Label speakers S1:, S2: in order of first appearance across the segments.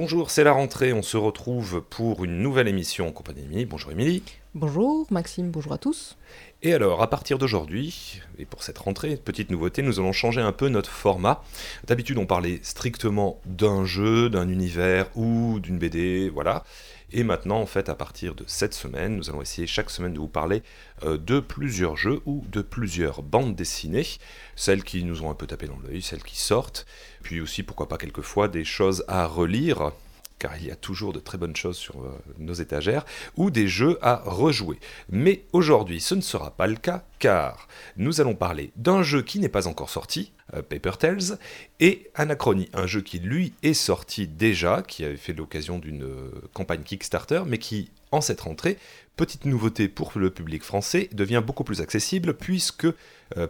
S1: Bonjour, c'est la rentrée, on se retrouve pour une nouvelle émission en compagnie d'Emilie. Bonjour Émilie.
S2: Bonjour Maxime, bonjour à tous.
S1: Et alors, à partir d'aujourd'hui, et pour cette rentrée, petite nouveauté, nous allons changer un peu notre format. D'habitude, on parlait strictement d'un jeu, d'un univers ou d'une BD, voilà. Et maintenant, en fait, à partir de cette semaine, nous allons essayer chaque semaine de vous parler euh, de plusieurs jeux ou de plusieurs bandes dessinées, celles qui nous ont un peu tapé dans l'œil, celles qui sortent, puis aussi, pourquoi pas quelquefois, des choses à relire car il y a toujours de très bonnes choses sur euh, nos étagères, ou des jeux à rejouer. Mais aujourd'hui, ce ne sera pas le cas, car nous allons parler d'un jeu qui n'est pas encore sorti, Paper Tales, et Anachronie, un jeu qui lui est sorti déjà, qui avait fait l'occasion d'une euh, campagne Kickstarter, mais qui, en cette rentrée, petite nouveauté pour le public français, devient beaucoup plus accessible puisque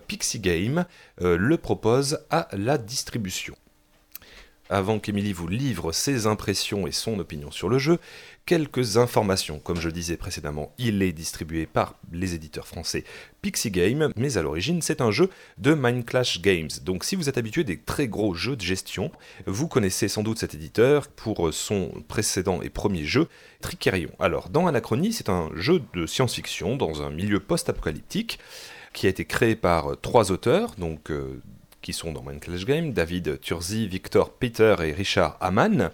S1: Pixie Game le propose à la distribution. Avant qu'Emilie vous livre ses impressions et son opinion sur le jeu, quelques informations. Comme je disais précédemment, il est distribué par les éditeurs français Pixie Game, mais à l'origine c'est un jeu de Mindclash Games. Donc si vous êtes habitué des très gros jeux de gestion, vous connaissez sans doute cet éditeur pour son précédent et premier jeu, Tricerion. Alors dans Anachronie, c'est un jeu de science-fiction dans un milieu post-apocalyptique qui a été créé par trois auteurs, donc euh, qui sont dans Minecraft Game, David Turzi, Victor Peter et Richard Hamann.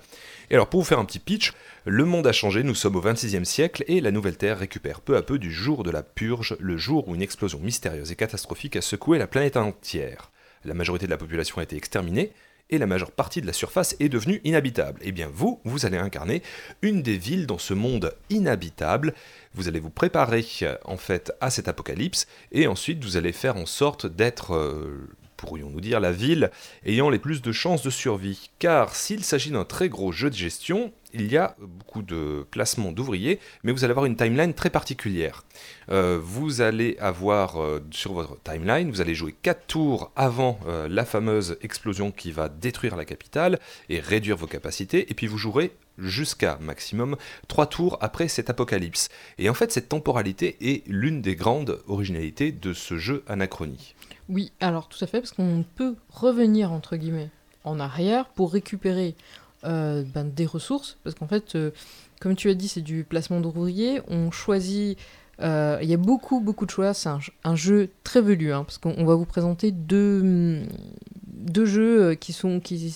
S1: Et alors pour vous faire un petit pitch, le monde a changé, nous sommes au 26e siècle et la nouvelle Terre récupère peu à peu du jour de la purge, le jour où une explosion mystérieuse et catastrophique a secoué la planète entière. La majorité de la population a été exterminée et la majeure partie de la surface est devenue inhabitable. Et eh bien vous, vous allez incarner une des villes dans ce monde inhabitable. Vous allez vous préparer en fait à cet apocalypse et ensuite vous allez faire en sorte d'être euh, pourrions-nous dire, la ville ayant les plus de chances de survie. Car s'il s'agit d'un très gros jeu de gestion, il y a beaucoup de placements d'ouvriers, mais vous allez avoir une timeline très particulière. Euh, vous allez avoir euh, sur votre timeline, vous allez jouer 4 tours avant euh, la fameuse explosion qui va détruire la capitale et réduire vos capacités, et puis vous jouerez jusqu'à maximum 3 tours après cet apocalypse. Et en fait, cette temporalité est l'une des grandes originalités de ce jeu Anachronie.
S2: Oui, alors tout à fait, parce qu'on peut revenir, entre guillemets, en arrière pour récupérer euh, ben, des ressources, parce qu'en fait, euh, comme tu as dit, c'est du placement d'ouvriers, on choisit... Euh, il y a beaucoup, beaucoup de choix, c'est un, jeu très velu, hein, parce qu'on va vous présenter deux, deux jeux qui sont... Qui,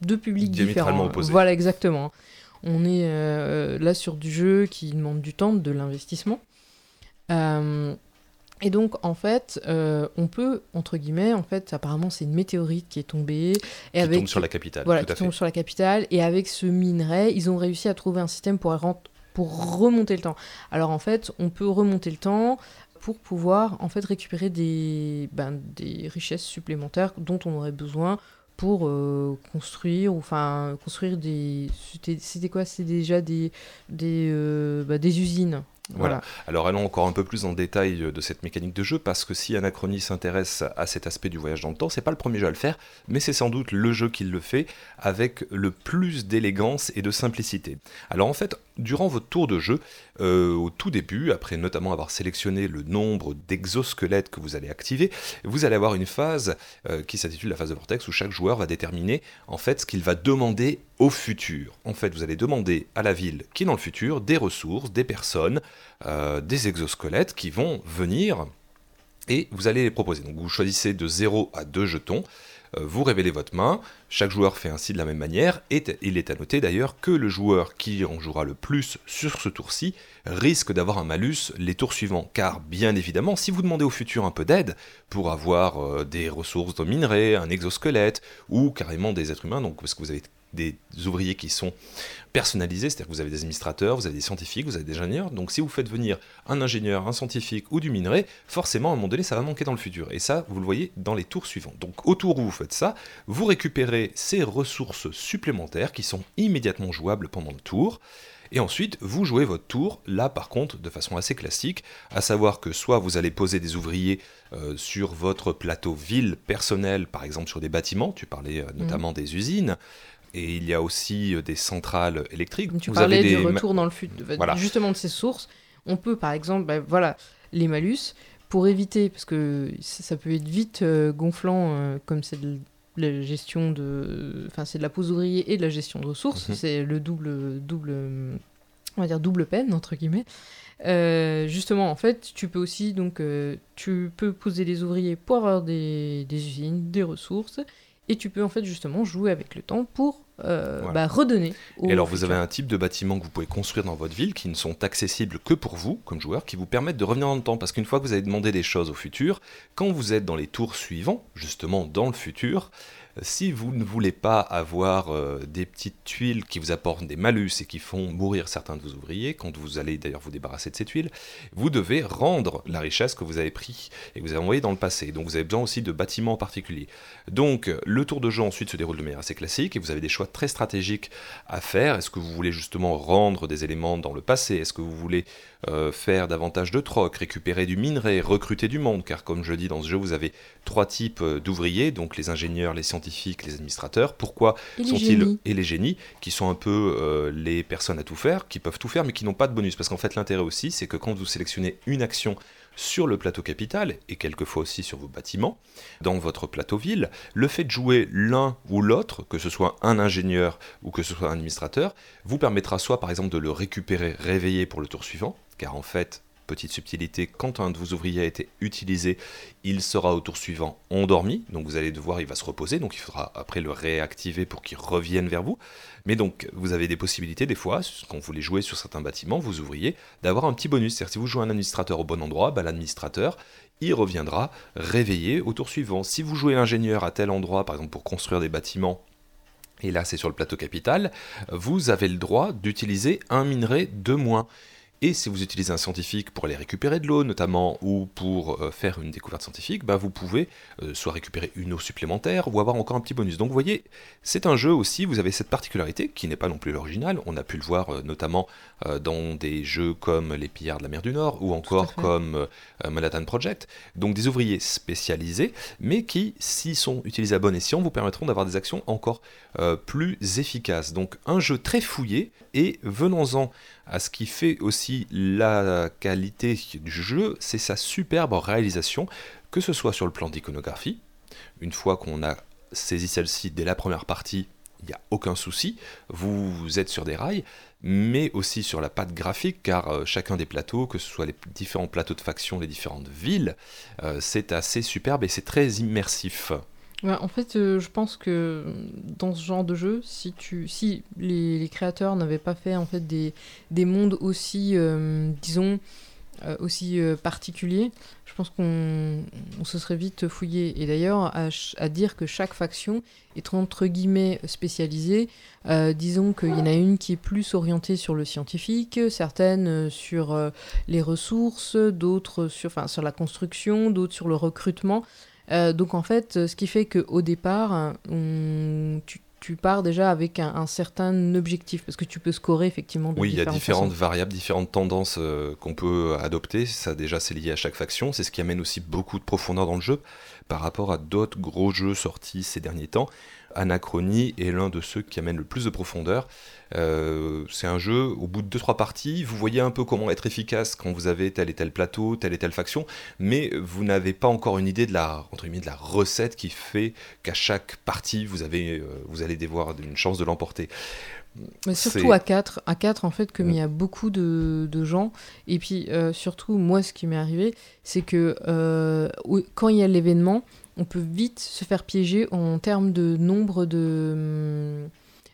S2: deux publics différents.
S1: Opposés.
S2: Voilà, exactement. On est là sur du jeu qui demande du temps, de l'investissement. Et donc, en fait, euh, on peut, entre guillemets, en fait, apparemment, c'est une météorite qui est tombée.
S1: Et
S2: qui
S1: tombe sur la capitale.
S2: Voilà, qui tombe sur la capitale. Et avec ce minerai, ils ont réussi à trouver un système pour, pour remonter le temps. Alors, en fait, on peut remonter le temps pour pouvoir, en fait, récupérer des, ben, des richesses supplémentaires dont on aurait besoin pour euh, construire, ou enfin, construire des... C'était quoi? C'est déjà des, des, euh, bah, des usines
S1: voilà. Alors allons encore un peu plus en détail euh, de cette mécanique de jeu, parce que si Anachronie s'intéresse à cet aspect du voyage dans le temps, c'est pas le premier jeu à le faire, mais c'est sans doute le jeu qui le fait avec le plus d'élégance et de simplicité. Alors en fait, durant votre tour de jeu, euh, au tout début, après notamment avoir sélectionné le nombre d'exosquelettes que vous allez activer, vous allez avoir une phase euh, qui s'intitule la phase de vortex où chaque joueur va déterminer en fait ce qu'il va demander au futur. En fait, vous allez demander à la ville qui est dans le futur des ressources, des personnes, euh, des exosquelettes qui vont venir et vous allez les proposer. Donc vous choisissez de 0 à 2 jetons. Euh, vous révélez votre main, chaque joueur fait ainsi de la même manière, et il est à noter d'ailleurs que le joueur qui en jouera le plus sur ce tour-ci risque d'avoir un malus les tours suivants, car bien évidemment, si vous demandez au futur un peu d'aide pour avoir euh, des ressources de minerais, un exosquelette, ou carrément des êtres humains, donc parce que vous avez des ouvriers qui sont personnalisés, c'est-à-dire que vous avez des administrateurs, vous avez des scientifiques, vous avez des ingénieurs. Donc si vous faites venir un ingénieur, un scientifique ou du minerai, forcément à un moment donné ça va manquer dans le futur. Et ça, vous le voyez dans les tours suivants. Donc au tour où vous faites ça, vous récupérez ces ressources supplémentaires qui sont immédiatement jouables pendant le tour. Et ensuite, vous jouez votre tour, là par contre, de façon assez classique, à savoir que soit vous allez poser des ouvriers euh, sur votre plateau ville personnel, par exemple sur des bâtiments, tu parlais euh, mmh. notamment des usines, et il y a aussi euh, des centrales électriques.
S2: Tu parlais du retour dans le futur, justement de ces sources. On peut, par exemple, bah, voilà, les malus, pour éviter, parce que ça peut être vite euh, gonflant, euh, comme c'est la gestion de. Enfin, c'est de la pose ouvrier et de la gestion de ressources.
S1: Mhm.
S2: C'est le double, double. On va dire double peine, entre guillemets. Euh, justement, en fait, tu peux aussi, donc, tu peux poser des ouvriers pour avoir des, des usines, des ressources, et tu peux, en fait, justement, jouer avec le temps pour euh,
S1: Voilà.
S2: bah, redonner. au
S1: Et alors, vous avez un type de bâtiment que vous pouvez construire dans votre ville qui ne sont accessibles que pour vous, comme joueur, qui vous permettent de revenir dans le temps. Parce qu'une fois que vous avez demandé des choses au futur, quand vous êtes dans les tours suivants, justement dans le futur, si vous ne voulez pas avoir euh, des petites tuiles qui vous apportent des malus et qui font mourir certains de vos ouvriers, quand vous allez d'ailleurs vous débarrasser de ces tuiles, vous devez rendre la richesse que vous avez pris et que vous avez envoyée dans le passé. Donc vous avez besoin aussi de bâtiments en particulier. Donc le tour de jeu ensuite se déroule de manière assez classique et vous avez des choix très stratégiques à faire. Est-ce que vous voulez justement rendre des éléments dans le passé? Est-ce que vous voulez euh, faire davantage de troc, récupérer du minerai, recruter du monde Car comme je dis dans ce jeu, vous avez trois types euh, d'ouvriers, donc les ingénieurs, les scientifiques, les administrateurs. Pourquoi sont-ils et les génies qui sont un peu euh, les personnes à tout faire, qui peuvent tout faire mais qui n'ont pas de bonus? Parce qu'en fait l'intérêt aussi, c'est que quand vous sélectionnez une action sur le plateau capital et quelquefois aussi sur vos bâtiments, dans votre plateau ville, le fait de jouer l'un ou l'autre, que ce soit un ingénieur ou que ce soit un administrateur, vous permettra soit par exemple de le récupérer réveillé pour le tour suivant, car en fait, petite subtilité, quand un de vos ouvriers a été utilisé, il sera au tour suivant endormi, donc vous allez devoir, il va se reposer, donc il faudra après le réactiver pour qu'il revienne vers vous. Mais donc, vous avez des possibilités, des fois, quand vous voulez jouer sur certains bâtiments, vos ouvriers, d'avoir un petit bonus. C'est-à-dire, si vous jouez un administrateur au bon endroit, bah, l'administrateur, il reviendra réveillé au tour suivant. Si vous jouez l'ingénieur à tel endroit, par exemple pour construire des bâtiments, et là c'est sur le plateau capital, vous avez le droit d'utiliser un minerai de moins. Et si vous utilisez un scientifique pour aller récupérer de l'eau notamment, ou pour euh, faire une découverte scientifique, bah, vous pouvez euh, soit récupérer une eau supplémentaire, ou avoir encore un petit bonus. Donc vous voyez, c'est un jeu aussi, vous avez cette particularité, qui n'est pas non plus l'original, on a pu le voir euh, notamment dans des jeux comme Les Pillards de la mer du Nord, ou encore comme Manhattan Project, donc des ouvriers spécialisés, mais qui, s'ils sont utilisés à bon escient, vous permettront d'avoir des actions encore plus efficaces. Donc un jeu très fouillé, et venons-en à ce qui fait aussi la qualité du jeu, c'est sa superbe réalisation, que ce soit sur le plan d'iconographie, une fois qu'on a saisi celle-ci dès la première partie, il n'y a aucun souci, vous, êtes sur des rails, mais aussi sur la patte graphique, car euh, chacun des plateaux, que ce soit les différents plateaux de factions, les différentes villes, euh, c'est assez superbe et c'est très immersif.
S2: Ouais, en fait, euh, je pense que dans ce genre de jeu, si, tu, si les, créateurs n'avaient pas fait en fait des, des mondes aussi, euh, disons, euh, aussi particuliers, je pense qu'on on se serait vite fouillé. Et d'ailleurs, à, dire que chaque faction est entre guillemets spécialisée, disons qu'il y en a une qui est plus orientée sur le scientifique, certaines sur les ressources, d'autres sur la construction, d'autres sur le recrutement. Euh, donc en fait, ce qui fait qu'au départ, on- tu, tu pars déjà avec un, un certain objectif, parce que tu peux scorer effectivement de
S1: Oui, il y a
S2: différentes
S1: différentes
S2: façons.
S1: variables, différentes tendances euh, qu'on peut adopter. Ça, déjà, c'est lié à chaque faction. C'est ce qui amène aussi beaucoup de profondeur dans le jeu par rapport à d'autres gros jeux sortis ces derniers temps. Anachronie est l'un de ceux qui amène le plus de profondeur. Euh, c'est un jeu, au bout de 2-3 parties, vous voyez un peu comment être efficace quand vous avez tel et tel plateau, telle et telle faction, mais vous n'avez pas encore une idée de la, entre de la recette qui fait qu'à chaque partie, vous, avez, euh, vous allez avoir une chance de l'emporter.
S2: Mais surtout à 4, à 4 en fait, comme
S1: Mm.
S2: il y a beaucoup de, de gens, et puis euh, surtout, moi, ce qui m'est arrivé, c'est que euh, quand il y a l'événement, on peut vite se faire piéger en termes de nombre de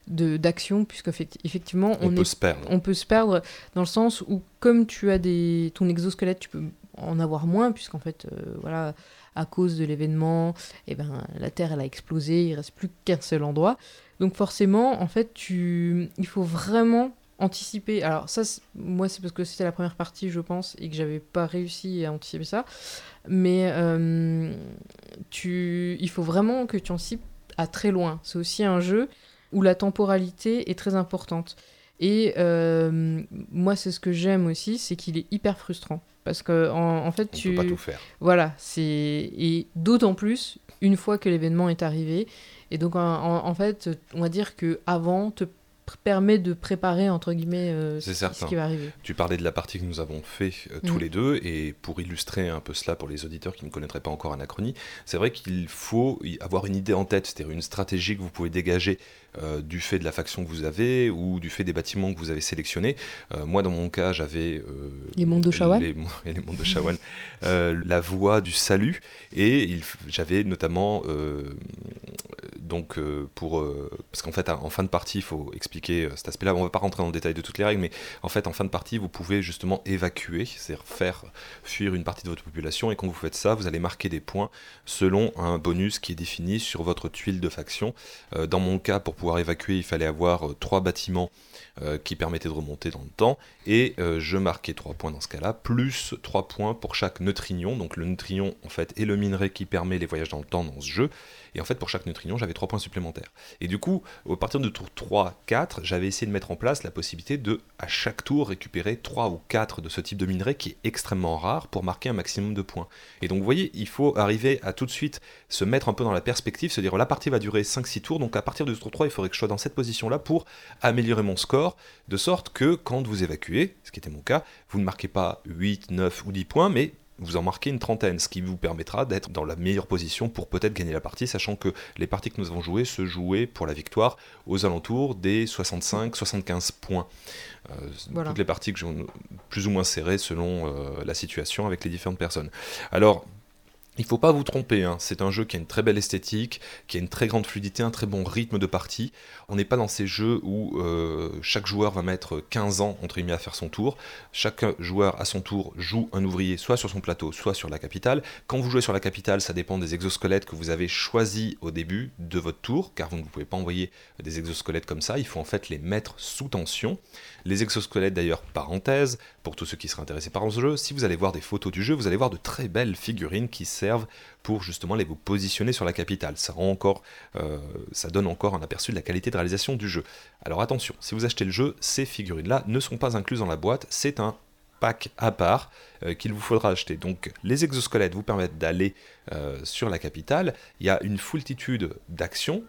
S2: de- d'actions, puisque effecti- effectivement,
S1: On,
S2: on,
S1: peut
S2: est
S1: se perdre.
S2: on peut se perdre dans le sens où comme tu as des ton exosquelette tu peux en avoir moins puisqu'en fait euh, voilà à cause de l'événement et ben la terre elle a explosé il reste plus qu'un seul endroit donc forcément en fait tu il faut vraiment anticiper alors ça moi c'est parce que c'était la première partie je pense et que j'avais pas réussi à anticiper ça mais euh, tu il faut vraiment que tu anticipes à très loin c'est aussi un jeu où la temporalité est très importante et euh, moi, c'est ce que j'aime aussi, c'est qu'il est hyper frustrant. Parce que, en, en fait,
S1: On
S2: tu.
S1: peut pas tout faire.
S2: Voilà, c'est. Et d'autant plus, une fois que l'événement est arrivé. Et donc, en, fait, on va dire que avant te permet de préparer entre guillemets euh,
S1: C'est
S2: ce, qui va arriver.
S1: Tu parlais de la partie que nous avons fait euh, tous
S2: Mhm.
S1: les deux, et pour illustrer un peu cela pour les auditeurs qui ne connaîtraient pas encore Anachronie, c'est vrai qu'il faut y avoir une idée en tête, c'est-à-dire une stratégie que vous pouvez dégager euh, du fait de la faction que vous avez ou du fait des bâtiments que vous avez sélectionnés. Moi, dans mon cas, j'avais
S2: Les mondes de Shawan
S1: les, et les mondes de Shawan, la voie du salut, et j'avais notamment donc euh, pour euh, parce qu'en fait en fin de partie il faut expliquer euh, cet aspect-là on va pas rentrer dans le détail de toutes les règles mais en fait en fin de partie vous pouvez justement évacuer c'est-à-dire faire fuir une partie de votre population et quand vous faites ça vous allez marquer des points selon un bonus qui est défini sur votre tuile de faction Euh, dans mon cas pour pouvoir évacuer il fallait avoir trois bâtiments qui permettaient de remonter dans le temps et je marquais 3 points dans ce cas-là, plus 3 points pour chaque neutrinion. Donc le neutrinion, en fait, est le minerai qui permet les voyages dans le temps dans ce jeu. Et en fait, pour chaque neutrinion, j'avais 3 points supplémentaires. Et du coup, au partir de tour 3, 4, j'avais essayé de mettre en place la possibilité de, à chaque tour, récupérer 3 ou 4 de ce type de minerai qui est extrêmement rare pour marquer un maximum de points. Et donc, vous voyez, il faut arriver à tout de suite se mettre un peu dans la perspective, se dire la partie va durer 5-6 tours, donc à partir de tour 3, il faudrait que je sois dans cette position-là pour améliorer mon score, de sorte que quand vous évacuez, ce qui était mon cas, vous ne marquez pas 8, 9 ou 10 points, mais vous en marquez une trentaine, ce qui vous permettra d'être dans la meilleure position pour peut-être gagner la partie, sachant que les parties que nous avons jouées se jouaient pour la victoire aux alentours des 65-75 points. Euh,
S2: Voilà.
S1: Toutes les parties que j'ai plus ou moins serrées selon euh, la situation avec les différentes personnes. Alors, il ne faut pas vous tromper, hein. c'est un jeu qui a une très belle esthétique, qui a une très grande fluidité, un très bon rythme de partie. On n'est pas dans ces jeux où euh, chaque joueur va mettre 15 ans entre guillemets à faire son tour. Chaque joueur à son tour joue un ouvrier soit sur son plateau, soit sur la capitale. Quand vous jouez sur la capitale, ça dépend des exosquelettes que vous avez choisis au début de votre tour, car vous ne pouvez pas envoyer des exosquelettes comme ça, il faut en fait les mettre sous tension. Les exosquelettes d'ailleurs, parenthèse, pour tous ceux qui seraient intéressés par ce jeu, si vous allez voir des photos du jeu, vous allez voir de très belles figurines qui servent pour justement les vous positionner sur la capitale. Euh, ça donne encore un aperçu de la qualité de réalisation du jeu. Alors attention, si vous achetez le jeu, ces figurines-là ne sont pas incluses dans la boîte, c'est un pack à part euh, qu'il vous faudra acheter. Donc les exosquelettes vous permettent d'aller euh, sur la capitale, il y a une foultitude d'actions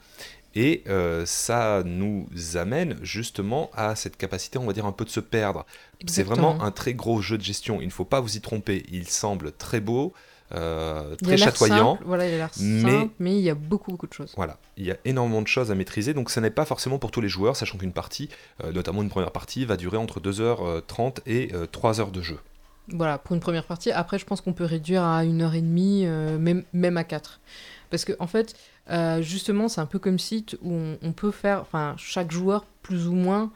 S1: et euh, ça nous amène justement à cette capacité, on va dire, un peu de se perdre. C'est vraiment un très gros jeu de gestion. Il ne faut pas vous y tromper. Il semble très beau, euh,
S2: Il a
S1: très chatoyant.
S2: simple, voilà, il a l'air
S1: mais-
S2: simple, mais il y a beaucoup, beaucoup de choses.
S1: Voilà, il y a énormément de choses à maîtriser, donc ce n'est pas forcément pour tous les joueurs, sachant qu'une partie, euh, notamment une première partie, va durer entre 2h30 et euh, 3 heures de jeu.
S2: Voilà, pour une première partie. Après, je pense qu'on peut réduire à une heure et demie, euh, même, même à quatre. Parce que, en fait, euh, justement, c'est un peu comme site où on, on peut faire, enfin, chaque joueur, plus ou moins,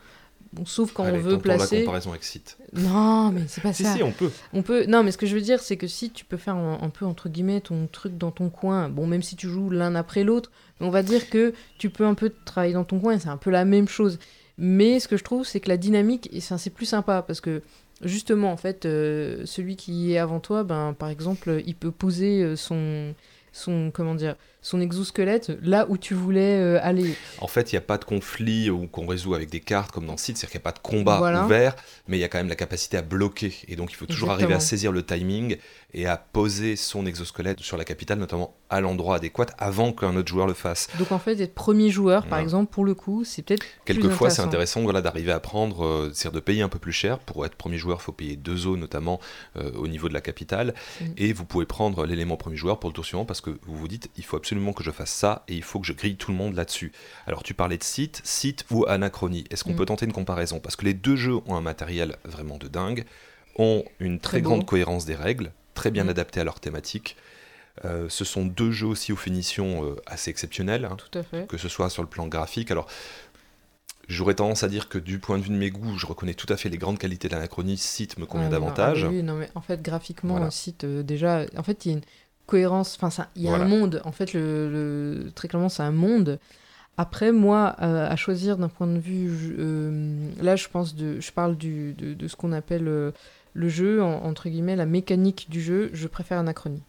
S2: bon, sauf quand
S1: Allez,
S2: on veut
S1: tentons la
S2: placer.
S1: comparaison avec site.
S2: Non, mais c'est pas
S1: Si,
S2: ça.
S1: si, on peut.
S2: On peut. Non, mais ce que je veux dire, c'est que si tu peux faire un, un peu entre guillemets ton truc dans ton coin, bon, même si tu joues l'un après l'autre, on va dire que tu peux un peu travailler dans ton coin. et C'est un peu la même chose. Mais ce que je trouve, c'est que la dynamique, c'est plus sympa parce que justement, en fait, euh, celui qui est avant toi, ben, par exemple, il peut poser euh, son son comment dire son exosquelette là où tu voulais euh, aller
S1: En fait, il n'y a pas de conflit ou qu'on résout avec des cartes comme dans Site, c'est-à-dire qu'il n'y a pas de combat
S2: Voilà.
S1: ouvert, mais il y a quand même la capacité à bloquer. Et donc, il faut toujours arriver à saisir le timing et à poser son exosquelette sur la capitale, notamment à l'endroit adéquat, avant qu'un autre joueur le fasse.
S2: donc en fait être premier joueur par
S1: Ouais.
S2: exemple pour le coup c'est peut-être
S1: Quelquefois, c'est
S2: intéressant.
S1: intéressant voilà, d'arriver à prendre, euh, c'est-à-dire de payer un peu plus cher. Pour être premier joueur, il faut payer deux eaux, notamment euh, au niveau de la capitale.
S2: Mm.
S1: Et vous pouvez prendre l'élément premier joueur pour le tour suivant parce que vous vous dites, il faut absolument que je fasse ça et il faut que je grille tout le monde là-dessus. Alors, tu parlais de site, site ou anachronie. Est-ce qu'on
S2: Mm.
S1: peut tenter une comparaison? Parce que les deux jeux ont un matériel vraiment de dingue, ont une très,
S2: Très beau.
S1: grande cohérence des règles, très bien
S2: Mm.
S1: adaptées à leur thématique. Euh, ce sont deux jeux aussi aux finitions euh, assez exceptionnelles. hein
S2: tout à fait
S1: que ce soit sur le plan graphique. Alors, j'aurais tendance à dire que du point de vue de mes goûts, je reconnais tout à fait les grandes qualités de l'anachronie. Site me convient
S2: Ah non,
S1: davantage.
S2: ah oui, non, mais en fait, graphiquement,
S1: Voilà.
S2: site, euh, déjà, en fait, il y a une cohérence, enfin, il y a
S1: Voilà.
S2: un monde. En fait, le, le- très clairement, c'est un monde. Après, moi, euh, à choisir d'un point de vue, je- euh, là, je pense de, je parle du, de, de ce qu'on appelle euh, le jeu, en- entre guillemets, la mécanique du jeu. Je préfère Anachronie.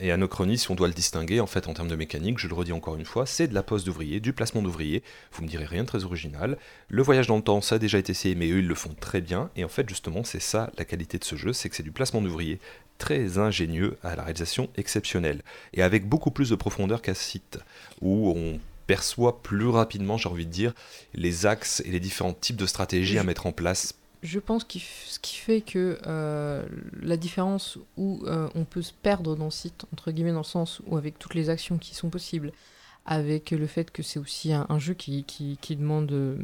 S1: Et Anachronie, si on doit le distinguer, en fait, en termes de mécanique, je le redis encore une fois, c'est de la pose d'ouvrier, du placement d'ouvrier. Vous me direz rien de très original. Le voyage dans le temps, ça a déjà été essayé, mais eux, ils le font très bien. Et en fait, justement, c'est ça la qualité de ce jeu, c'est que c'est du placement d'ouvrier très ingénieux à la réalisation exceptionnelle. Et avec beaucoup plus de profondeur qu'à site, où on perçoit plus rapidement, j'ai envie de dire, les axes et les différents types de stratégies à mettre en place
S2: je pense que ce qui fait que euh, la différence où euh, on peut se perdre dans site, entre guillemets, dans le sens où avec toutes les actions qui sont possibles, avec le fait que c'est aussi un, jeu qui, qui, demande. Euh,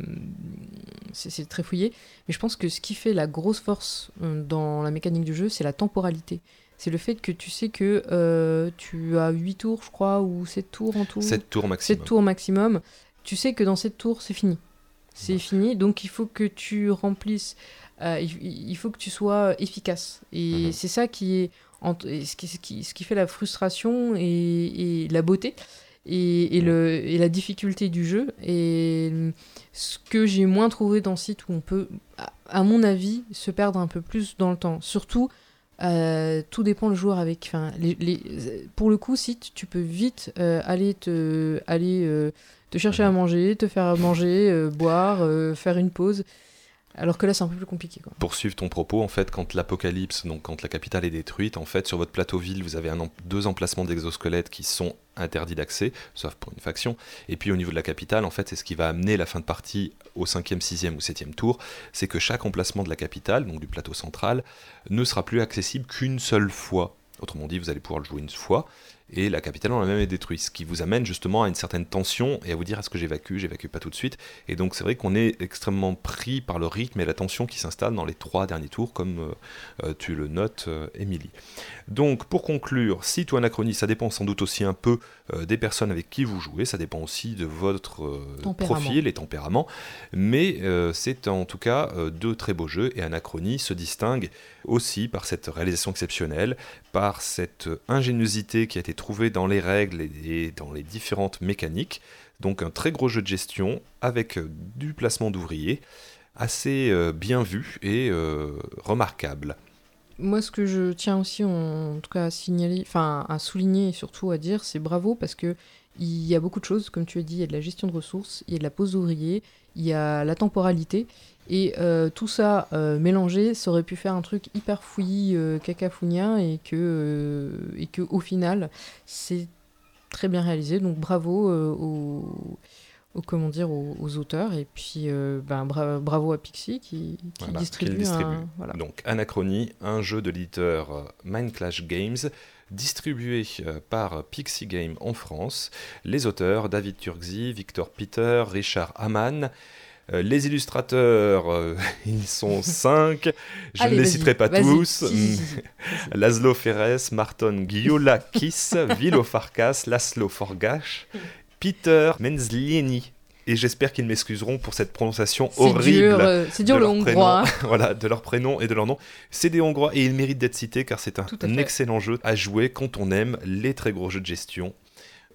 S2: c'est très fouillé. Mais je pense que ce qui fait la grosse force dans la mécanique du jeu, c'est la temporalité. C'est le fait que tu sais que tu as 8 tours, je crois, ou 7 tours en tout.
S1: 7 tours maximum.
S2: 7 tours maximum. Tu sais que dans 7 tours, c'est fini c'est fini. Donc il faut que tu remplisses, euh, il, faut que tu sois efficace. Et mhm. c'est ça qui est ce, qui, ce, qui, fait la frustration et, la beauté. Et, le, et, la difficulté du jeu. Et ce que j'ai moins trouvé dans site où on peut, à, mon avis, se perdre un peu plus dans le temps. Surtout, euh, tout dépend le joueur avec. Les, les, pour le coup, site, tu peux vite euh, aller te aller te chercher à manger, te faire manger, euh, boire, euh, faire une pause. Alors que là, c'est un peu plus compliqué.
S1: Pour suivre ton propos, en fait, quand l'apocalypse, donc quand la capitale est détruite, en fait, sur votre plateau ville, vous avez deux emplacements d'exosquelettes qui sont interdits d'accès, sauf pour une faction. Et puis au niveau de la capitale, en fait, c'est ce qui va amener la fin de partie au 5e, 6e ou 7e tour, c'est que chaque emplacement de la capitale, donc du plateau central, ne sera plus accessible qu'une seule fois. Autrement dit, vous allez pouvoir le jouer une fois, et la capitale en elle-même est détruite, ce qui vous amène justement à une certaine tension et à vous dire est-ce que j'évacue, j'évacue pas tout de suite? Et donc c'est vrai qu'on est extrêmement pris par le rythme et la tension qui s'installe dans les trois derniers tours, comme euh, euh, tu le notes, euh, Émilie. donc pour conclure, site ou anachronie, ça dépend sans doute aussi un peu des personnes avec qui vous jouez, ça dépend aussi de votre profil et tempérament, mais c'est en tout cas deux très beaux jeux et anachronie se distingue aussi par cette réalisation exceptionnelle, par cette ingéniosité qui a été trouvé dans les règles et dans les différentes mécaniques. Donc un très gros jeu de gestion avec euh, du placement d'ouvriers, assez euh, bien vu et euh, remarquable.
S2: Moi, ce que je tiens aussi, en, tout cas, à signaler, enfin, à souligner et surtout à dire, c'est bravo parce que il y a beaucoup de choses, comme tu as dit, il y a de la gestion de ressources, il y a de la pose d'ouvriers, il y a la temporalité, et euh, tout ça euh, mélangé, ça aurait pu faire un truc hyper fouillis, euh, et que, et que au final, c'est très bien réalisé. Donc bravo aux, comment dire, aux, auteurs, et puis ben, bravo à Pixie qui, distribue.
S1: Donc Anachronie, un jeu de l'éditeur Mindclash Games distribué par Pixie Game en France. Les auteurs David Turgzi, Victor Peter, Richard Hamann. Euh, les illustrateurs, euh, ils sont cinq. Je ne les citerai pas tous. Laszlo Ferres, Marton Giolakis, Vilo Farkas, Laszlo Forgash, Peter Menzlieni. Et j'espère qu'ils m'excuseront pour cette prononciation horrible.
S2: Euh, c'est dur le hongrois.
S1: Voilà, de leur prénom et de leur nom. C'est des hongrois et ils méritent d'être cités car c'est un excellent jeu à jouer quand on aime les très gros jeux de gestion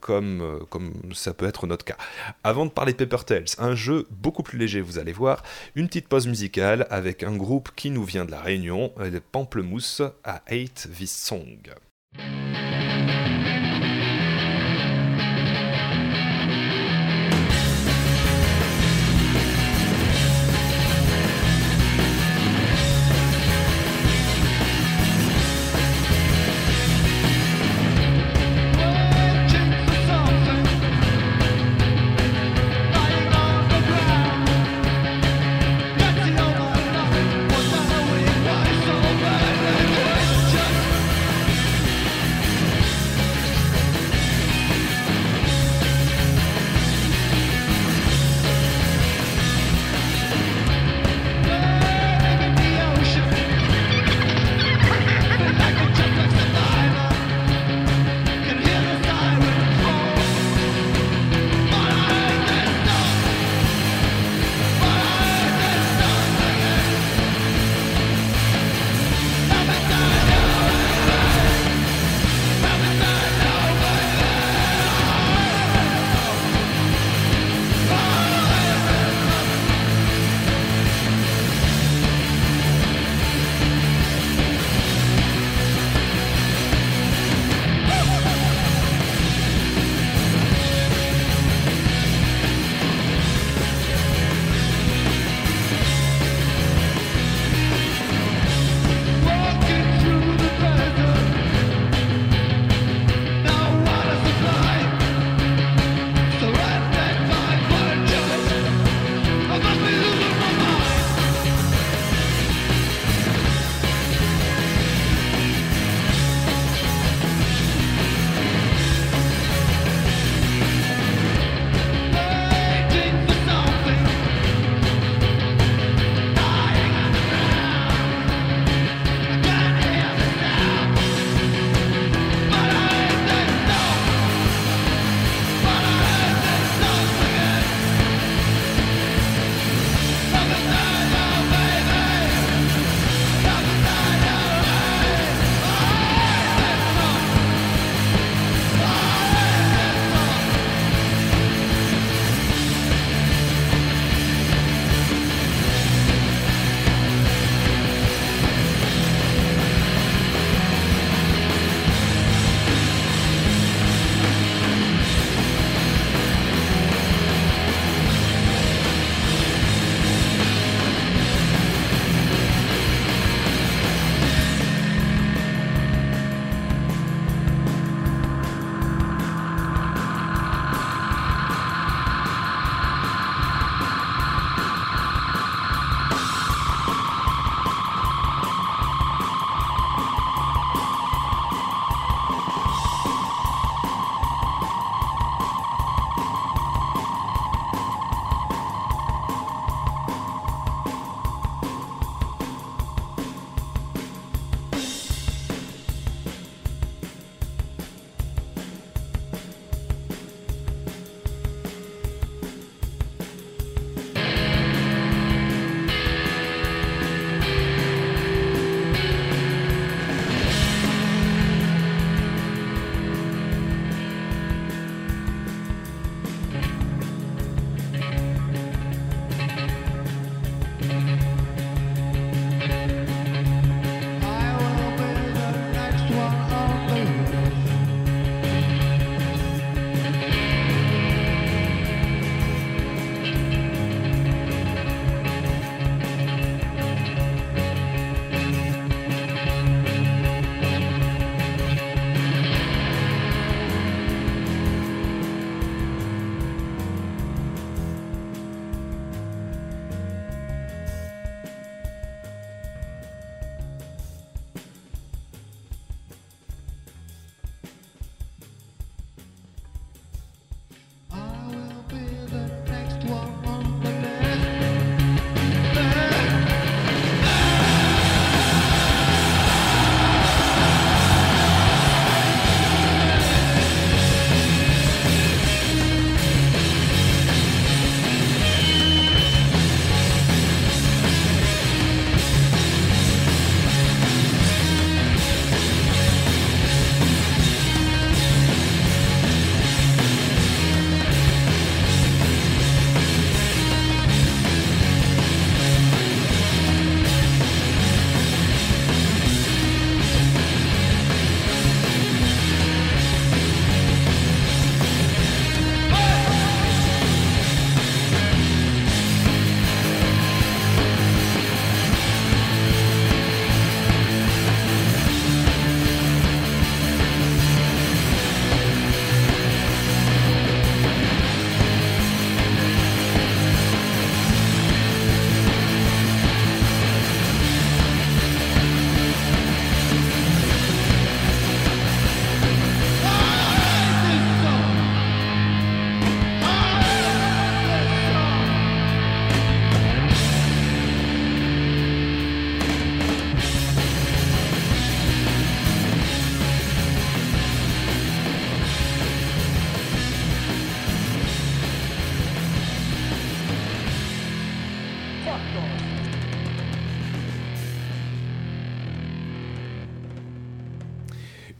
S1: comme, euh, comme ça peut être notre cas. Avant de parler de Paper Tales, un jeu beaucoup plus léger, vous allez voir, une petite pause musicale avec un groupe qui nous vient de la Réunion, euh, les Pamplemousse à Hate This Song.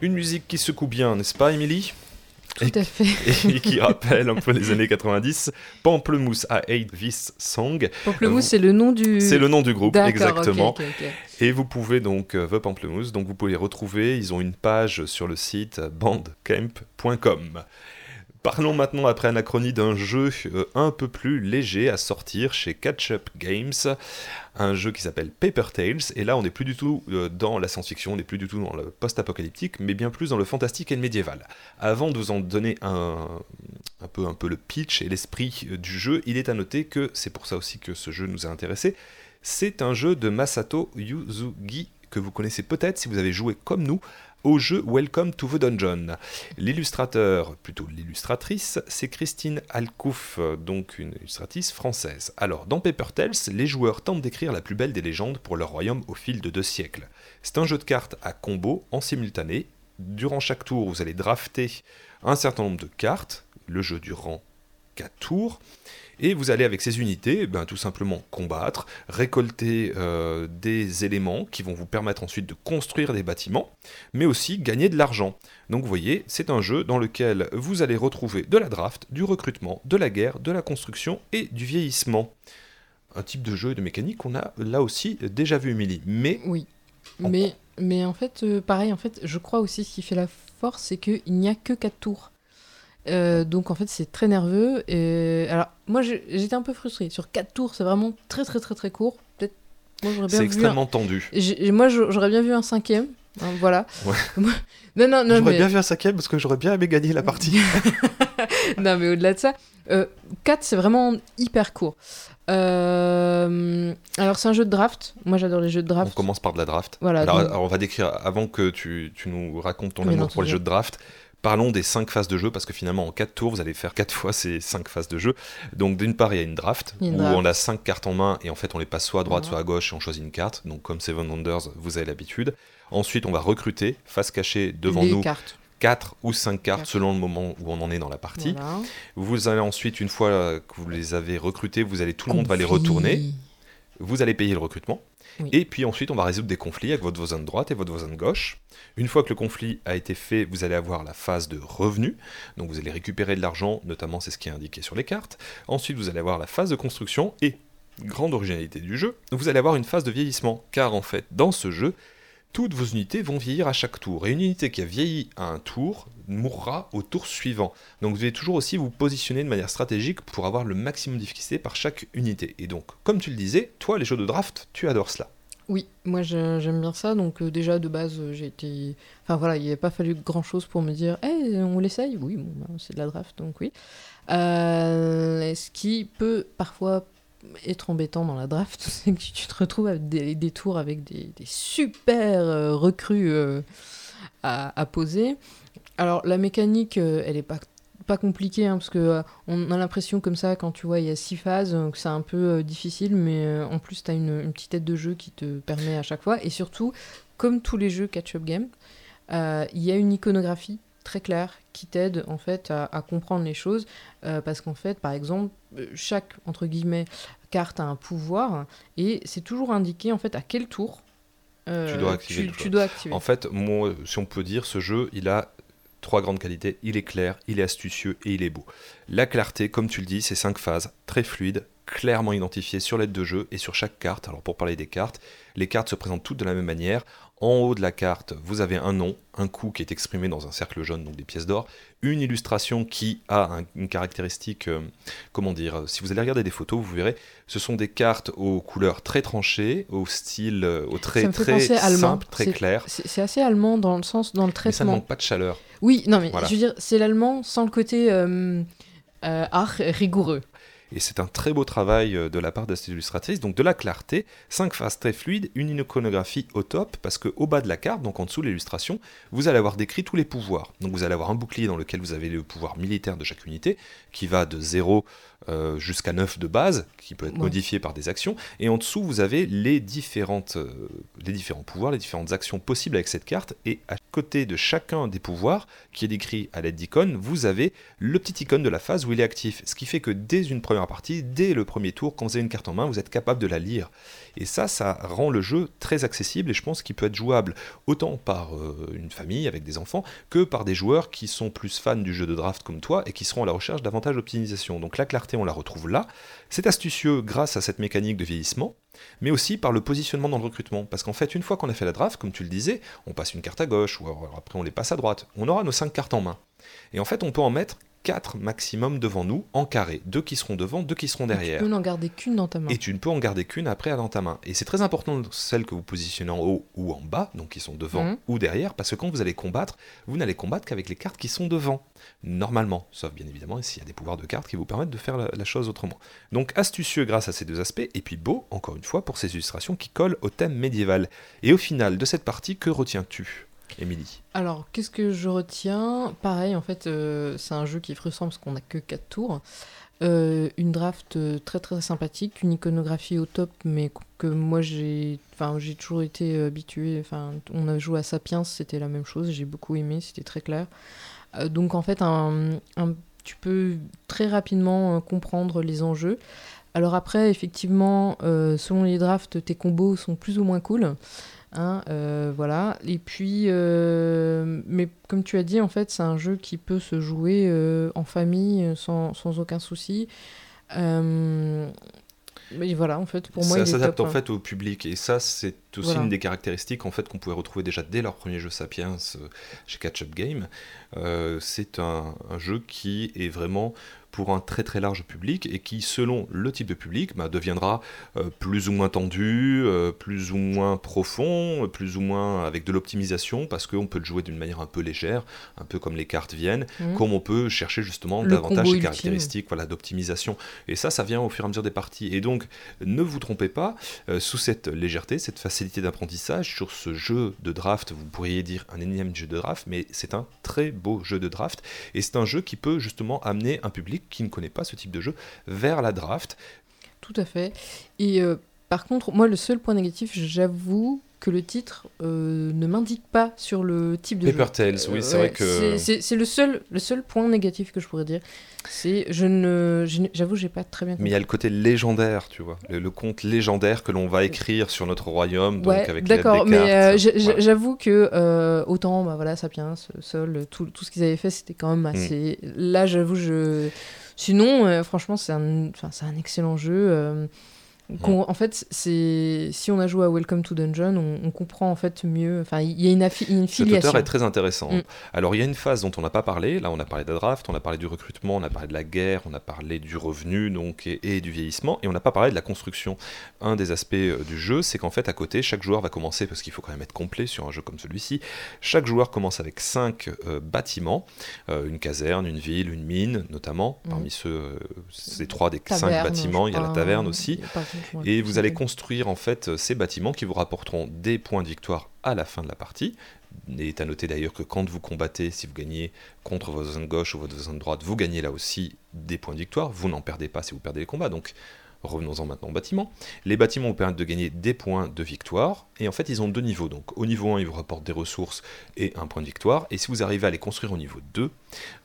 S1: Une musique qui secoue bien, n'est-ce pas, Émilie?
S2: Tout à fait.
S1: et qui rappelle un peu les années 90. Pamplemousse à Hate This Song.
S2: Pamplemousse, c'est le nom du.
S1: C'est le nom du groupe, exactement. Et vous pouvez donc, euh, The Pamplemousse, donc vous pouvez les retrouver. Ils ont une page sur le site bandcamp.com. Parlons maintenant après Anachronie d'un jeu euh, un peu plus léger à sortir chez Catch Up Games, un jeu qui s'appelle Paper Tales, et là on n'est plus du tout euh, dans la science-fiction, on n'est plus du tout dans le post-apocalyptique, mais bien plus dans le fantastique et le médiéval. Avant de vous en donner un, peu, peu le pitch et l'esprit euh, du jeu, il est à noter que, c'est pour ça aussi que ce jeu nous a intéressé, c'est un jeu de Masato Yuzugi que vous connaissez peut-être si vous avez joué comme nous au jeu Welcome to the Dungeon. L'illustrateur, plutôt l'illustratrice, c'est Christine Alcouf, donc une illustratrice française. Alors, dans Paper Tales, les joueurs tentent d'écrire la plus belle des légendes pour leur royaume au fil de deux siècles. C'est un jeu de cartes à combo en simultané. Durant chaque tour, vous allez drafter un certain nombre de cartes, le jeu durant 4 tours. Et vous allez avec ces unités, ben, tout simplement combattre, récolter euh, des éléments qui vont vous permettre ensuite de construire des bâtiments, mais aussi gagner de l'argent. Donc vous voyez, c'est un jeu dans lequel vous allez retrouver de la draft, du recrutement, de la guerre, de la construction et du vieillissement. Un type de jeu et de mécanique qu'on a là aussi déjà vu, Émilie. Mais
S2: Oui. Mais, mais en fait, euh, pareil, en fait, je crois aussi ce qui fait la force, c'est qu'il n'y a que 4 tours. Euh, donc en fait c'est très nerveux et alors moi j'étais un peu frustrée sur 4 tours c'est vraiment très très très très court peut-être moi j'aurais bien
S1: c'est
S2: un-
S1: extrêmement tendu.
S2: Moi j'a- j'aurais bien vu un cinquième hein, voilà
S1: Ouais.
S2: Moi- non non non
S1: J'aurais
S2: mais,
S1: bien vu un cinquième parce que j'aurais bien aimé gagner la partie.
S2: non mais au-delà de ça, 4 c'est vraiment hyper court. Euh, alors c'est un jeu de draft. Moi j'adore les jeux de
S1: On
S2: draft.
S1: commence par de la draft.
S2: Voilà,
S1: alors,
S2: donc-
S1: alors, on va décrire, avant que tu, tu nous racontes ton amour pour les
S2: toujours.
S1: jeux de draft, parlons des 5 phases de jeu, parce que finalement, en 4 tours, vous allez faire 4 fois ces 5 phases de jeu. Donc, d'une part, il y a une draft,
S2: une
S1: où
S2: draft.
S1: on a 5 cartes en main, et en fait, on les passe soit à droite, soit à gauche, et on choisit une carte. Donc, comme Seven Wonders, vous avez l'habitude. Ensuite, on va recruter, face cachée devant
S2: les
S1: nous,
S2: cartes.
S1: 4 ou 5 cartes,
S2: Quatre.
S1: selon le moment où on en est dans la partie.
S2: Voilà.
S1: Vous allez ensuite, une fois que vous les avez recrutés, vous allez, tout le monde va les retourner vous allez payer le recrutement. Et puis ensuite, on va résoudre des conflits avec votre voisin de droite et votre voisin de gauche. Une fois que le conflit a été fait, vous allez avoir la phase de revenu. Donc vous allez récupérer de l'argent, notamment c'est ce qui est indiqué sur les cartes. Ensuite, vous allez avoir la phase de construction et, grande originalité du jeu, vous allez avoir une phase de vieillissement. Car en fait, dans ce jeu, toutes vos unités vont vieillir à chaque tour. Et une unité qui a vieilli à un tour mourra au tour suivant. Donc vous devez toujours aussi vous positionner de manière stratégique pour avoir le maximum d'efficacité par chaque unité. Et donc, comme tu le disais, toi, les jeux de draft, tu adores cela.
S2: Oui, moi j'aime bien ça. Donc euh, déjà de base, euh, j'ai été. Enfin voilà, il n'y avait pas fallu grand chose pour me dire, hey, on l'essaye. Oui, bon, ben, c'est de la draft, donc oui. Euh, ce qui peut parfois être embêtant dans la draft, c'est que tu te retrouves avec des, tours avec des, super euh, recrues euh, à, poser. Alors la mécanique, euh, elle est pas pas compliquée hein, parce que on a l'impression comme ça quand tu vois il y a six phases que c'est un peu difficile mais en plus tu as une, une petite tête de jeu qui te permet à chaque fois et surtout comme tous les jeux catch-up game il y a une iconographie très qui t'aide en fait à, à comprendre les choses euh, parce qu'en fait par exemple euh, chaque entre guillemets carte a un pouvoir et c'est toujours indiqué en fait à quel tour euh,
S1: Tu dois activer
S2: tu,
S1: le
S2: tu
S1: choix.
S2: dois activer.
S1: En fait, moi, si on peut dire, ce jeu, il a trois grandes qualités. Il est clair, il est astucieux et il est beau. La clarté, comme tu le dis, c'est cinq phases, très fluides, clairement identifiées sur l'aide de jeu et sur chaque carte. Alors pour parler des cartes, les cartes se présentent toutes de la même manière. En haut de la carte, vous avez un nom, un coup qui est exprimé dans un cercle jaune, donc des pièces d'or, une illustration qui a un- une caractéristique, euh, comment dire, euh, si vous allez regarder des photos, vous verrez, ce sont des cartes aux couleurs très tranchées, au style, euh, au trait très simple, très clair.
S2: C'est assez allemand dans le sens, dans le
S1: Mais ça ne
S2: traitement.
S1: manque pas de chaleur.
S2: Oui, non, mais
S1: Voilà.
S2: je veux dire, c'est l'allemand sans le côté euh, euh, art rigoureux.
S1: Et c'est un très beau travail euh, de la part de cette illustratrice. Donc de la clarté, cinq phases très fluides, une iconographie au top, parce que au bas de la carte, donc en dessous de l'illustration, vous allez avoir décrit tous les pouvoirs. Donc vous allez avoir un bouclier dans lequel vous avez le pouvoir militaire de chaque unité, qui va de 0 euh, jusqu'à 9 de base, qui peut être modifié par des actions. Et en dessous, vous avez les, différentes, euh, les différents pouvoirs, les différentes actions possibles avec cette carte. Et à côté de chacun des pouvoirs, qui est décrit à l'aide d'icônes, vous avez le petit icône de la phase où il est actif. Ce qui fait que dès une première partie, dès le premier tour, quand vous avez une carte en main, vous êtes capable de la lire. Et ça, ça rend le jeu très accessible et je pense qu'il peut être jouable autant par euh, une famille avec des enfants que par des joueurs qui sont plus fans du jeu de draft comme toi et qui seront à la recherche davantage d'optimisation. Donc la clarté, on la retrouve là. C'est astucieux grâce à cette mécanique de vieillissement, mais aussi par le positionnement dans le recrutement. Parce qu'en fait, une fois qu'on a fait la draft, comme tu le disais, on passe une carte à gauche, ou après on les passe à droite. On aura nos 5 cartes en main. Et en fait, on peut en mettre 4 maximum devant nous en carré. Deux qui seront devant, deux qui seront derrière.
S2: tu peux n'en garder qu'une dans ta main.
S1: Et tu ne peux en garder qu'une après dans ta main. Et c'est très important celles que vous positionnez en haut ou en bas, donc qui sont devant mhm. ou derrière, parce que quand vous allez combattre, vous n'allez combattre qu'avec les cartes qui sont devant. Normalement, sauf bien évidemment s'il y a des pouvoirs de cartes qui vous permettent de faire la, la, chose autrement. Donc astucieux grâce à ces deux aspects, et puis beau, encore une fois, pour ces illustrations qui collent au thème médiéval. Et au final de cette partie, que retiens-tu? Émilie
S2: Alors, qu'est-ce que je retiens? Pareil, en fait, euh, c'est un jeu qui est frustrant parce qu'on n'a que 4 tours. Euh, une draft euh, très très sympathique, une iconographie au top, mais que moi j'ai, enfin j'ai toujours été habitué. Enfin, on a joué à Sapiens, c'était la même chose. J'ai beaucoup aimé, c'était très clair. donc en fait, un, tu peux très rapidement comprendre les enjeux. Alors après, effectivement, selon les drafts, tes combos sont plus ou moins cool. Hein, euh, voilà. Et puis, euh, mais comme tu as dit, en fait, c'est un jeu qui peut se jouer euh, en famille sans, sans, aucun souci. mais voilà, en fait, pour moi,
S1: ça s'adapte en hein. fait au public. Et ça, c'est aussi une des caractéristiques en fait qu'on pouvait retrouver déjà dès leur premier jeu Sapiens chez Catch Up Game. c'est un, un, jeu qui est vraiment pour un très très large public et qui, selon le type de public, bah, deviendra euh, plus ou moins tendu, euh, plus ou moins profond, plus ou moins avec de l'optimisation, parce qu'on peut le jouer d'une manière un peu légère, un peu comme les cartes viennent, mmh. comme on peut chercher justement davantage ces caractéristiques voilà, d'optimisation. Et ça, ça vient au fur et à mesure des parties. Et donc, ne vous trompez pas, euh, sous cette légèreté, cette facilité d'apprentissage, sur ce jeu de draft, vous pourriez dire un énième jeu de draft, mais c'est un très beau jeu de draft, et c'est un jeu qui peut justement amener un public qui ne connaît pas ce type de jeu vers la draft.
S2: Tout à fait. Et euh, par contre, moi, le seul point négatif, j'avoue que le titre euh, ne m'indique pas sur le type de
S1: Paper Tales, oui, c'est vrai que...
S2: C'est le seul, le seul point négatif que je pourrais dire. C'est, je ne, j'avoue, j'ai pas très bien
S1: compris. Mais il y a le côté légendaire, tu vois, le, conte légendaire que l'on va écrire sur notre royaume, donc avec
S2: D'accord, mais euh, j'avoue que autant, bah voilà, Sapiens, Sol, tout, tout ce qu'ils avaient fait, c'était quand même mm. assez... Là, j'avoue, je... Sinon, euh, franchement, c'est un, un excellent jeu. Euh, en fait, c'est si on a joué à Welcome to Dungeon, on, comprend en fait mieux. Enfin, il y a une, une filiation. Cet
S1: auteur est très intéressant. Mm. Alors, il y a une phase dont on n'a pas parlé. Là, on a parlé de la draft, on a parlé du recrutement, on a parlé de la guerre, on a parlé du revenu donc et, du vieillissement, et on n'a pas parlé de la construction. Un des aspects euh, du jeu, c'est qu'en fait, à côté, chaque joueur va commencer parce qu'il faut quand même être complet sur un jeu comme celui-ci. Chaque joueur commence avec cinq euh, bâtiments, euh, une caserne, une ville, une mine, notamment. Mm. Parmi ceux, ces trois des cinq bâtiments, il y a la taverne aussi. Et vous allez construire en fait ces bâtiments qui vous rapporteront des points de victoire à la fin de la partie. Il est à noter d'ailleurs que quand vous combattez, si vous gagnez contre votre zone gauche ou votre zone droite, vous gagnez là aussi des points de victoire. Vous n'en perdez pas si vous perdez les combats. Donc Revenons-en maintenant aux bâtiments. Les bâtiments vous permettent de gagner des points de victoire, et en fait ils ont deux niveaux. Donc au niveau 1, ils vous rapportent des ressources et un point de victoire, et si vous arrivez à les construire au niveau 2,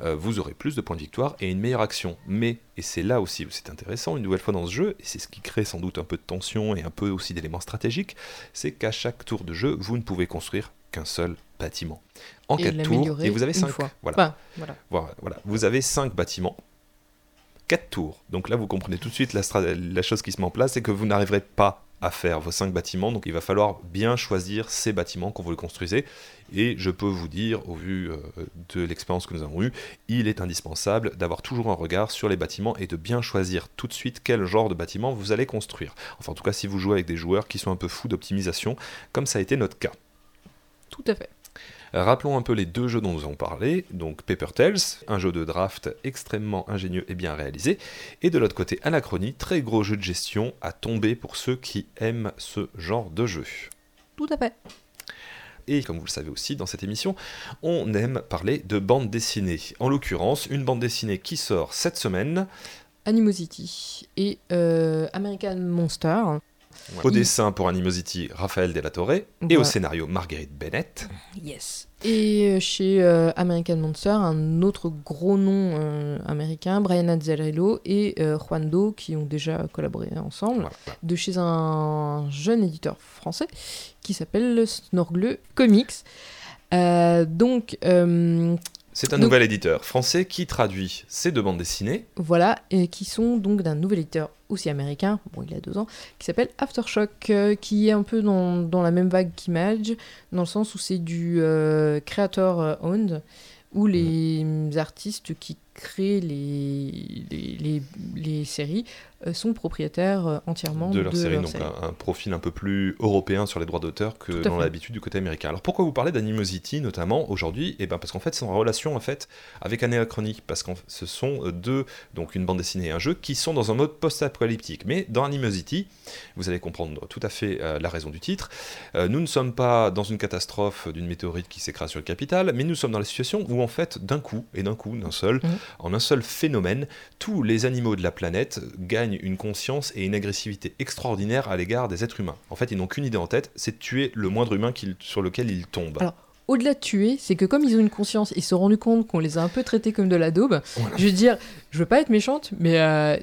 S1: euh, vous aurez plus de points de victoire et une meilleure action. Mais, et c'est là aussi où c'est intéressant, une nouvelle fois dans ce jeu, et c'est ce qui crée sans doute un peu de tension et un peu aussi d'éléments stratégiques, c'est qu'à chaque tour de jeu, vous ne pouvez construire qu'un seul bâtiment. En 4 tours, et vous avez 5. Voilà. voilà. voilà. Vous avez 5 bâtiments 4 tours. Donc là, vous comprenez tout de suite la, chose qui se met en place, c'est que vous n'arriverez pas à faire vos 5 bâtiments, donc il va falloir bien choisir ces bâtiments quand vous les construisez. Et je peux vous dire, au vu euh, de l'expérience que nous avons eue, il est indispensable d'avoir toujours un regard sur les bâtiments et de bien choisir tout de suite quel genre de bâtiment vous allez construire. Enfin, en tout cas, si vous jouez avec des joueurs qui sont un peu fous d'optimisation, comme ça a été notre cas.
S2: Tout à fait.
S1: Rappelons un peu les deux jeux dont nous avons parlé. Donc Paper Tales, un jeu de draft extrêmement ingénieux et bien réalisé. Et de l'autre côté, Anachronie, très gros jeu de gestion à tomber pour ceux qui aiment ce genre de jeu.
S2: Tout à fait.
S1: Et comme vous le savez aussi, dans cette émission, on aime parler de bande dessinée. En l'occurrence, une bande dessinée qui sort cette semaine
S2: Animosity et euh, American Monster.
S1: Au dessin pour Animosity, Raphaël De La Torre, et
S2: Voilà.
S1: au scénario, Marguerite Bennett.
S2: Yes. Et euh, chez euh, American Monster, un autre gros nom euh, américain, Brian Azzarello et euh, Juan Do, qui ont déjà collaboré ensemble,
S1: Voilà.
S2: de chez un jeune éditeur français qui s'appelle Snorgle Comics. Euh, donc, euh,
S1: C'est un
S2: Donc-
S1: nouvel éditeur français qui traduit ces deux bandes dessinées.
S2: Voilà, et qui sont donc d'un nouvel éditeur aussi américain, bon il a deux ans, qui s'appelle Aftershock, euh, qui est un peu dans, dans la même vague qu'Image, dans le sens où c'est du euh, creator euh, owned, où les artistes qui créent les, les, les- les séries sont propriétaires euh, entièrement
S1: de leur série,
S2: leur
S1: donc
S2: série.
S1: Un, un profil un peu plus européen sur les droits d'auteur que dans l'habitude du côté américain. Alors pourquoi vous parlez d'Animosity notamment aujourd'hui? Eh ben parce qu'en fait c'est en relation en fait avec Anachronie, parce que ce sont euh, deux, donc une bande dessinée et un jeu, qui sont dans un mode post-apocalyptique. Mais dans Animosity, vous allez comprendre tout à fait euh, la raison du titre, euh, nous ne sommes pas dans une catastrophe d'une météorite qui s'écrase sur le capital, mais nous sommes dans la situation où en fait d'un coup, et d'un coup, d'un seul,
S2: Mhm.
S1: en un seul phénomène, tous les animaux de la planète gagnent une conscience et une agressivité extraordinaire à l'égard des êtres humains. En fait, ils n'ont qu'une idée en tête, c'est de tuer le moindre humain sur lequel ils tombent.
S2: Alors, Au-delà de tuer, c'est que comme ils ont une conscience, ils se sont rendus compte qu'on les a un peu traités comme de la daube.
S1: Voilà.
S2: Je veux dire, je veux pas être méchante, mais euh,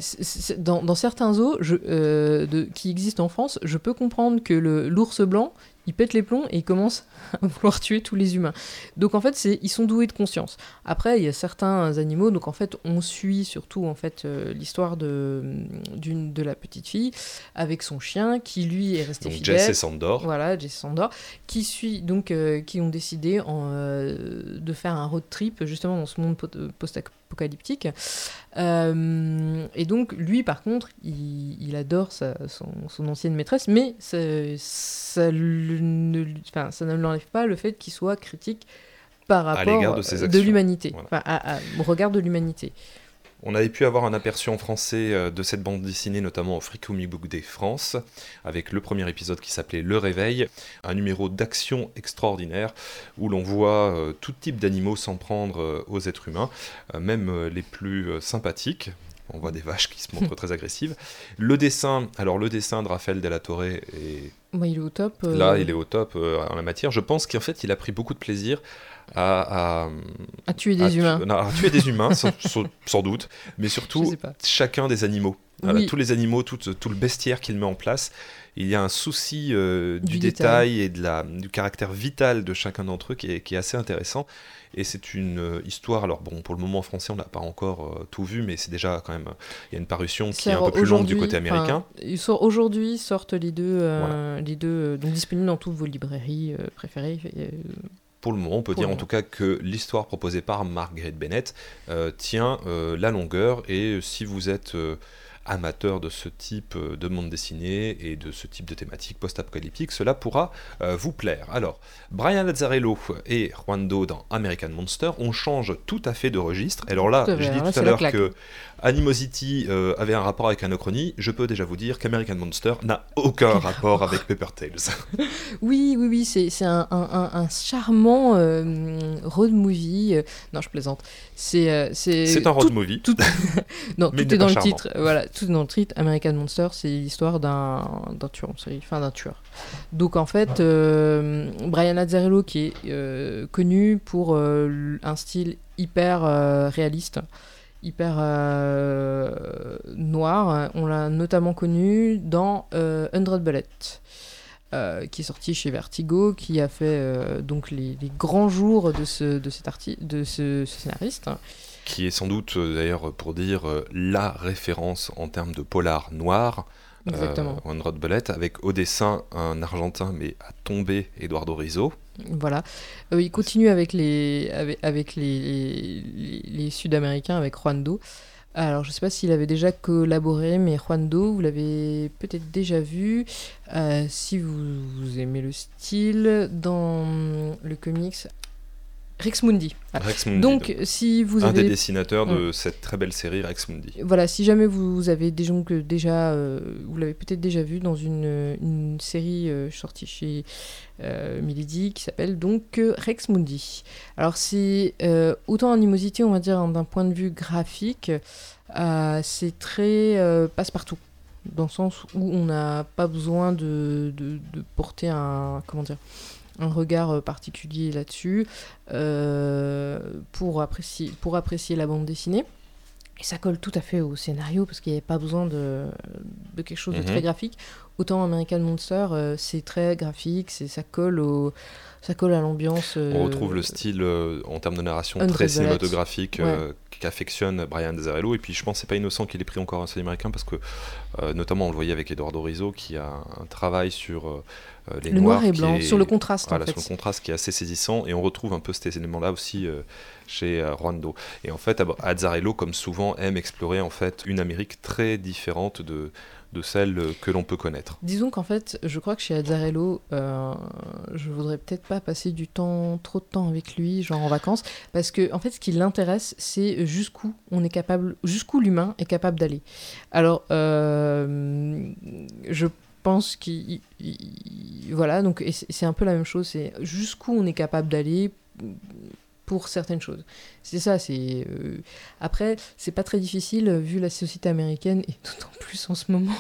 S2: dans, dans certains zoos je, euh, de, qui existent en France, je peux comprendre que l'ours blanc, il pète les plombs et il commence à vouloir tuer tous les humains. Donc en fait, c'est, ils sont doués de conscience. Après, il y a certains animaux, donc en fait, on suit surtout en fait euh, l'histoire de, d'une, de la petite fille avec son chien qui lui est resté
S1: Donc
S2: fidèle.
S1: Jess et Sandor,
S2: Voilà, Jess Sandor, qui suit donc euh, qui ont décidé en, euh, de faire un road trip justement dans ce monde po- post-apocalyptique. Euh, et donc lui, par contre, il, il adore sa- son, son ancienne maîtresse, mais ça, ne, lui- enfin, ça ne l'enlève pas le fait qu'il soit critique par
S1: À
S2: rapport
S1: l'égard de
S2: l'humanité,
S1: Voilà.
S2: Enfin, à- à- au regard de l'humanité.
S1: On avait pu avoir un aperçu en français euh, de cette bande dessinée, notamment au Free Comic Book Day France, avec le premier épisode qui s'appelait Le Réveil, un numéro d'action extraordinaire où l'on voit euh, tout type d'animaux s'en prendre euh, aux êtres humains, même les plus sympathiques. On voit des vaches qui se montrent très agressives. Le dessin, alors le dessin de Raphaël Della Torre est
S2: Moi, il est au top. euh,
S1: là, il est au top euh, en la matière. Je pense qu'en fait, il a pris beaucoup de plaisir à, à,
S2: à tuer des
S1: à tu-
S2: humains.
S1: non, à tuer des humains, sans, doute, mais surtout chacun des animaux. Voilà,
S2: Oui.
S1: tous les animaux, tout, tout le bestiaire qu'il met en place. Il y a un souci euh, du,
S2: Du
S1: détail, et de la, du caractère vital de chacun d'entre eux qui est, qui est assez intéressant. Et c'est une euh, histoire, alors bon, pour le moment en français, on n'a pas encore euh, tout vu, mais c'est déjà quand même, il y a une parution qui est un peu plus longue du côté américain.
S2: Aujourd'hui sortent les deux, les deux donc disponibles dans toutes vos librairies préférées. Euh,
S1: Pour le moment, on peut
S2: Pour
S1: dire en tout cas que l'histoire proposée par Margaret Bennett euh, tient euh, la longueur et si vous êtes euh, amateur de ce type euh, de bande dessinée et de ce type de thématique post-apocalyptique, cela pourra euh, vous plaire. Alors, Brian Lazzarello et Juan Do dans American Monster, on change tout à fait de registre. Alors là,
S2: alors là,
S1: tout à l'heure que Animosity euh, avait un rapport avec Anachronie, je peux déjà vous dire qu'American Monster n'a aucun rapport avec Paper Tales.
S2: Oui, oui, oui, c'est c'est un, un- charmant euh, road movie. euh, non, je plaisante. C'est c'est
S1: un road
S2: tout-
S1: movie.
S2: tout- non,
S1: Mais
S2: tout est dans le
S1: charmant.
S2: titre. Voilà, tout est dans le titre. American Monster, c'est l'histoire d'un d'un tueur en série, enfin d'un tueur. Donc en fait, euh, Brian Azzarello, qui est connu pour un style hyper réaliste, hyper euh, noir, on l'a notamment connu dans euh, 100 Bullets. euh, qui est sorti chez Vertigo, qui a fait euh, donc les, grands jours de ce, de cet de ce, scénariste.
S1: qui est sans doute d'ailleurs pour dire la référence en termes de polar noir,
S2: Exactement.
S1: euh, One Rod Bullet, avec au dessin un Argentin mais à tomber Eduardo Rizzo.
S2: Voilà. Euh, il continue avec les, avec, avec les, les, Sud-Américains, avec Juan Do. Alors, je sais pas s'il avait déjà collaboré, mais Juan Do, vous l'avez peut-être déjà vu. Euh, si vous, vous aimez le style, dans le comics Rex Mundi.
S1: Rex Mundi,
S2: Donc, si vous
S1: un
S2: avez
S1: des dessinateurs de cette très belle série Rex Mundi.
S2: voilà, si jamais vous avez des gens que déjà, euh, vous l'avez peut-être déjà vu dans une, une série euh, sortie chez euh, Milady qui s'appelle donc euh, Rex Mundi. Alors c'est autant animosité, on va dire, d'un point de vue graphique, c'est très passe-partout. Dans le sens où on n'a pas besoin de, de, de porter un, comment dire, un regard euh, particulier là-dessus euh, pour, apprécier, pour apprécier la bande dessinée. Et ça colle tout à fait au scénario parce qu'il n'y avait pas besoin de, de quelque chose de
S1: Mhm.
S2: très graphique. Autant American Monster, euh, c'est très graphique, c'est ça colle au, ça colle à l'ambiance. euh,
S1: On retrouve le style euh, en termes de narration très cinématographique qu'affectionne Brian Azzarello. Et puis je pense que c'est pas innocent qu'il ait pris encore un style américain parce que euh, notamment on le voyait avec Eduardo Rizzo qui a un travail sur euh, les
S2: le
S1: noirs
S2: noir et blanc,
S1: est-
S2: sur le contraste
S1: Voilà,
S2: en fait.
S1: sur le contraste qui est assez saisissant et on retrouve un peu cet élément-là aussi euh, chez euh, Ruando. Et en fait, Ab- Azzarello, comme souvent, aime explorer en fait une Amérique très différente de, de celle euh, que l'on peut connaître.
S2: Disons qu'en fait, je crois que chez Azzarello, euh, je voudrais peut-être pas passer du temps, trop de temps avec lui, genre en vacances, parce que en fait, ce qui l'intéresse, c'est jusqu'où on est capable, jusqu'où l'humain est capable d'aller. Alors, euh, je pense qu'il, il- voilà, donc c'est un peu la même chose, c'est jusqu'où on est capable d'aller pour certaines choses. C'est ça, c'est euh, après, c'est pas très difficile vu la société américaine et d'autant plus en ce moment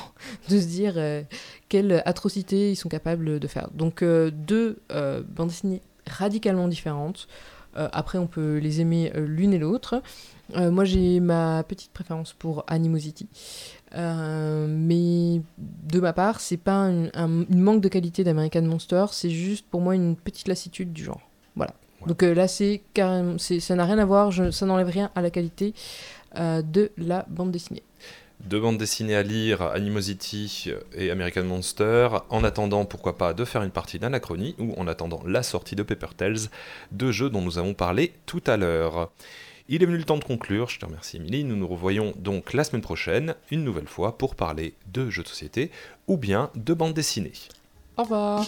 S2: de se dire euh, quelle atrocité ils sont capables de faire. Donc euh, deux euh, bandes dessinées radicalement différentes. Après, on peut les aimer l'une et l'autre. Moi, j'ai ma petite préférence pour Animosity. Euh, mais de ma part, c'est pas un, un- une manque de qualité d'American Monster, c'est juste pour moi une petite lassitude du genre. Voilà.
S1: Ouais.
S2: Donc euh, là, c'est carrément, c'est- ça n'a rien à voir, je- ça n'enlève rien à la qualité euh, de la bande dessinée.
S1: Deux bandes dessinées à lire, Animosity et American Monster, en attendant, pourquoi pas, de faire une partie d'Anachronie, ou en attendant la sortie de Paper Tales, deux jeux dont nous avons parlé tout à l'heure. Il est venu le temps de conclure, je te remercie Émilie, nous nous revoyons donc la semaine prochaine, une nouvelle fois, pour parler de jeux de société, ou bien de bandes dessinées.
S2: Au revoir